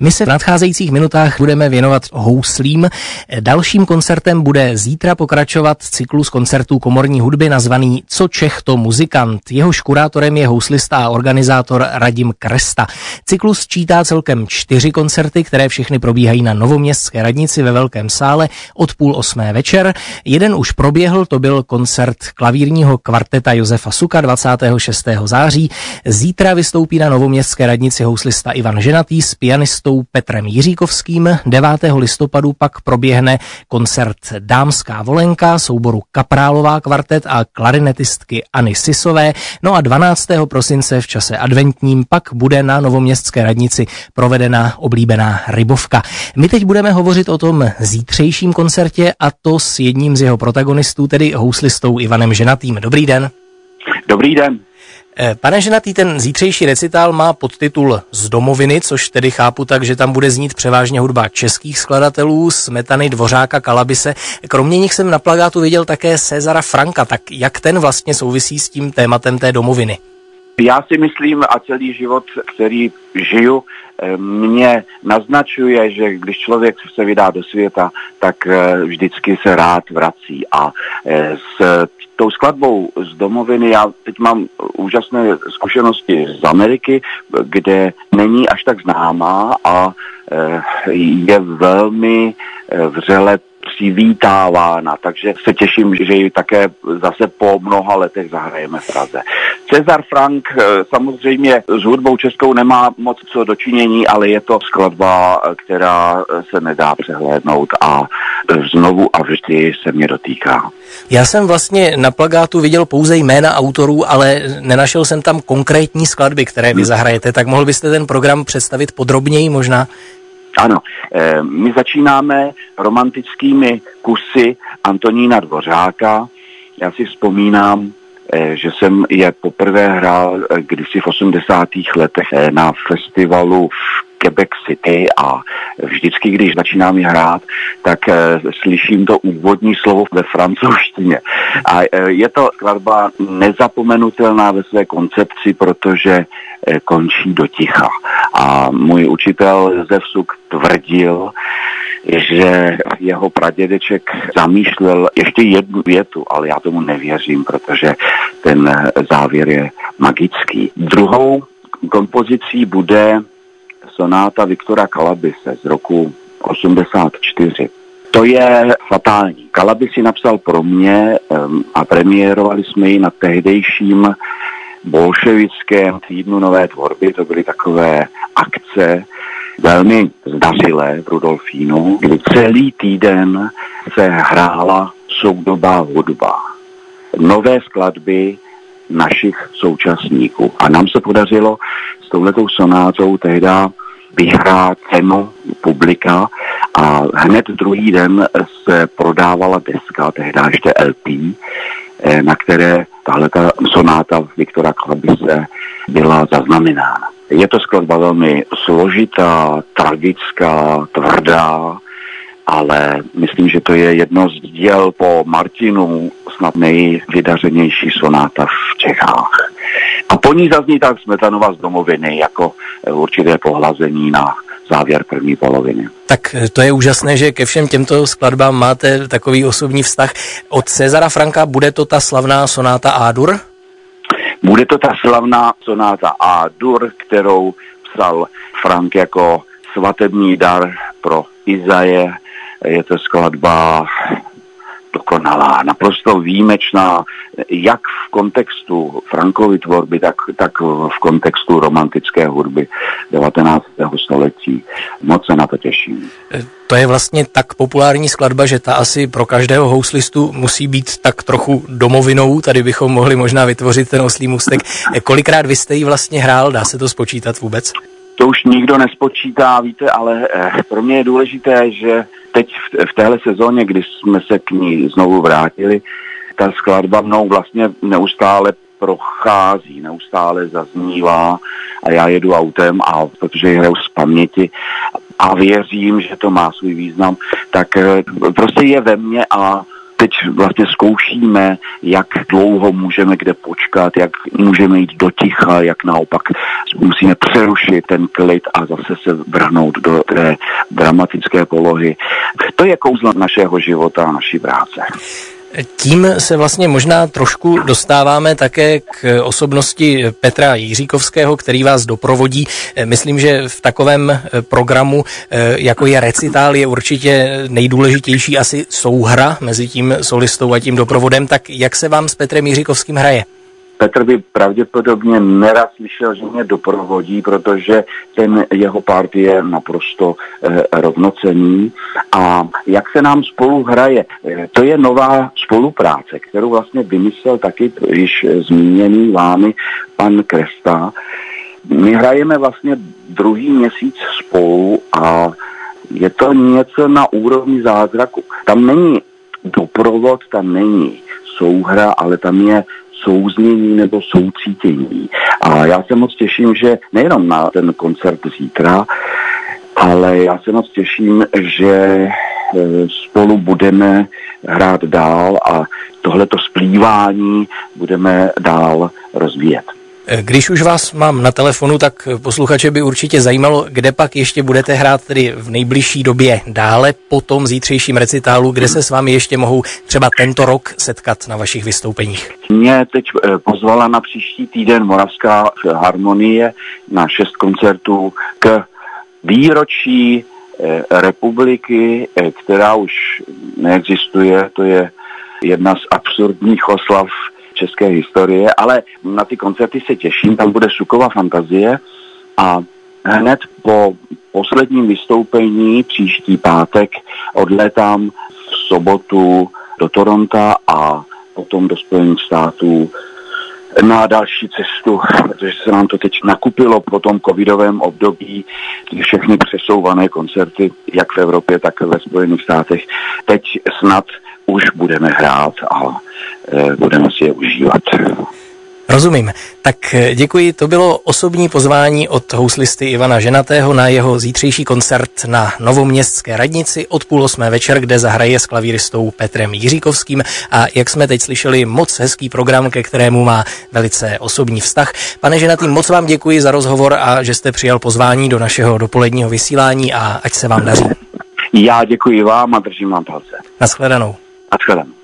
My se v nadcházejících minutách budeme věnovat houslím. Dalším koncertem bude zítra pokračovat cyklus koncertů komorní hudby nazvaný Co Čech to muzikant. Jeho kurátorem je houslista a organizátor Radim Kresta. Cyklus čítá celkem čtyři koncerty, které všechny probíhají na Novoměstské radnici ve Velkém sále od půl osmé večer. Jeden už proběhl, to byl koncert klavírního kvarteta Josefa Suka 26. září. Zítra vystoupí na Novoměstské radnici houslista Ivan Ženatý s pianistou pianistou Petrem Jiříkovským. 9. listopadu pak proběhne koncert Dámská volenka, souboru Kaprálová kvartet a klarinetistky Anny Sisové. No a 12. prosince v čase adventním pak bude na Novoměstské radnici provedena oblíbená rybovka. My teď budeme hovořit o tom zítřejším koncertě a to s jedním z jeho protagonistů, tedy houslistou Ivanem Ženatým. Dobrý den. Dobrý den. Eh, pane Ženatý, ten zítřejší recitál má podtitul Z domoviny, což tedy chápu tak, že tam bude znít převážně hudba českých skladatelů, Smetany, Dvořáka, Kalabise. Kromě nich jsem na plagátu viděl také Cezara Franka, tak jak ten vlastně souvisí s tím tématem té domoviny? Já si myslím a celý život, který žiju, eh, mě naznačuje, že když člověk se vydá do světa, tak eh, vždycky se rád vrací. A s tou skladbou z domoviny, já teď mám úžasné zkušenosti z Ameriky, kde není až tak známá a eh, je velmi eh, vřele přivítávána, takže se těším, že ji také zase po mnoha letech zahrajeme v Praze. Cezar Frank eh, samozřejmě s hudbou českou nemá moc co dočinění, ale je to skladba, která se nedá přehlédnout a znovu a vždy se mě dotýká. Já jsem vlastně na plagátu viděl pouze jména autorů, ale nenašel jsem tam konkrétní skladby, které vy hmm. zahrajete, tak mohl byste ten program představit podrobněji možná? Ano, eh, my začínáme romantickými kusy Antonína Dvořáka. Já si vzpomínám, eh, že jsem je poprvé hrál eh, kdysi v 80. letech na festivalu v Quebec City a vždycky, když začínám hrát, tak e, slyším to úvodní slovo ve francouzštině. A e, je to skladba nezapomenutelná ve své koncepci, protože e, končí do ticha. A můj učitel Josef Suk tvrdil, že jeho pradědeček zamýšlel ještě jednu větu, ale já tomu nevěřím, protože ten závěr je magický. Druhou kompozicí bude sonáta Viktora Kalabise z roku 84. To je fatální. Kalabis si napsal pro mě um, a premiérovali jsme ji na tehdejším bolševickém týdnu nové tvorby. To byly takové akce velmi zdařilé v Rudolfínu, kdy celý týden se hrála soudobá hudba. Nové skladby našich současníků. A nám se podařilo s touhletou sonátou tehda vyhrát cenu publika a hned druhý den se prodávala deska, tehdy ještě LP, eh, na které tahle ta sonáta Viktora Klabise byla zaznamenána. Je to skladba velmi složitá, tragická, tvrdá, ale myslím, že to je jedno z děl po Martinu snad nejvydařenější sonáta v Čechách. A po ní zazní tak Smetanova z domoviny jako eh, určité pohlazení na závěr první poloviny. Tak eh, to je úžasné, že ke všem těmto skladbám máte takový osobní vztah. Od Cezara Franka bude to ta slavná sonáta A-dur? Bude to ta slavná sonáta A-dur, kterou psal Frank jako svatební dar pro Izaje. Je to skladba dokonalá, naprosto výjimečná, jak v kontextu Frankovy tvorby, tak, tak v kontextu romantické hudby 19. století. Moc se na to těším. To je vlastně tak populární skladba, že ta asi pro každého houslistu musí být tak trochu domovinou. Tady bychom mohli možná vytvořit ten oslý můstek. Kolikrát vy jste ji vlastně hrál? Dá se to spočítat vůbec? To už nikdo nespočítá, víte, ale eh, pro mě je důležité, že teď v, v téhle sezóně, kdy jsme se k ní znovu vrátili, ta skladba mnou vlastně neustále prochází, neustále zaznívá a já jedu autem a protože ji hraju z paměti a věřím, že to má svůj význam, tak eh, prostě je ve mně a teď vlastně zkoušíme, jak dlouho můžeme kde počkat, jak můžeme jít do ticha, jak naopak musíme přerušit ten klid a zase se vrhnout do té dramatické polohy. To je kouzlo našeho života a naší práce. Tím se vlastně možná trošku dostáváme také k osobnosti Petra Jiříkovského, který vás doprovodí. Myslím, že v takovém programu, jako je recitál, je určitě nejdůležitější asi souhra mezi tím solistou a tím doprovodem. Tak jak se vám s Petrem Jiříkovským hraje? Petr by pravděpodobně nerad slyšel, že mě doprovodí, protože ten jeho part je naprosto eh, rovnocený. A jak se nám spolu hraje, eh, to je nová spolupráce, kterou vlastně vymyslel taky již zmíněný vámi pan Kresta. My hrajeme vlastně druhý měsíc spolu a je to něco na úrovni zázraku. Tam není doprovod, tam není souhra, ale tam je souznění nebo soucítění. A já se moc těším, že nejenom na ten koncert zítra, ale já se moc těším, že e, spolu budeme hrát dál a tohleto splývání budeme dál rozvíjet. Když už vás mám na telefonu, tak posluchače by určitě zajímalo, kde pak ještě budete hrát tedy v nejbližší době dále po tom zítřejším recitálu, kde se s vámi ještě mohou třeba tento rok setkat na vašich vystoupeních. Mě teď eh, pozvala na příští týden Moravská harmonie na šest koncertů k výročí eh, republiky, eh, která už neexistuje, to je jedna z absurdních oslav české historie, ale na ty koncerty se těším, tam bude Sukova fantazie a hned po posledním vystoupení příští pátek odlétám v sobotu do Toronto a potom do Spojených států na další cestu, protože se nám to teď nakupilo po tom covidovém období, všechny přesouvané koncerty, jak v Evropě, tak ve Spojených státech. Teď snad už budeme hrát a e, budeme si je užívat. Rozumím. Tak e, děkuji. To bylo osobní pozvání od houslisty Ivana Ženatého na jeho zítřejší koncert na Novoměstské radnici od půl osmé večer, kde zahraje s klavíristou Petrem Jiříkovským a jak jsme teď slyšeli, moc hezký program, ke kterému má velice osobní vztah. Pane Ženatý, moc vám děkuji za rozhovor a že jste přijal pozvání do našeho dopoledního vysílání a ať se vám daří. Já děkuji vám a držím vám palce. Naschledanou. 20日。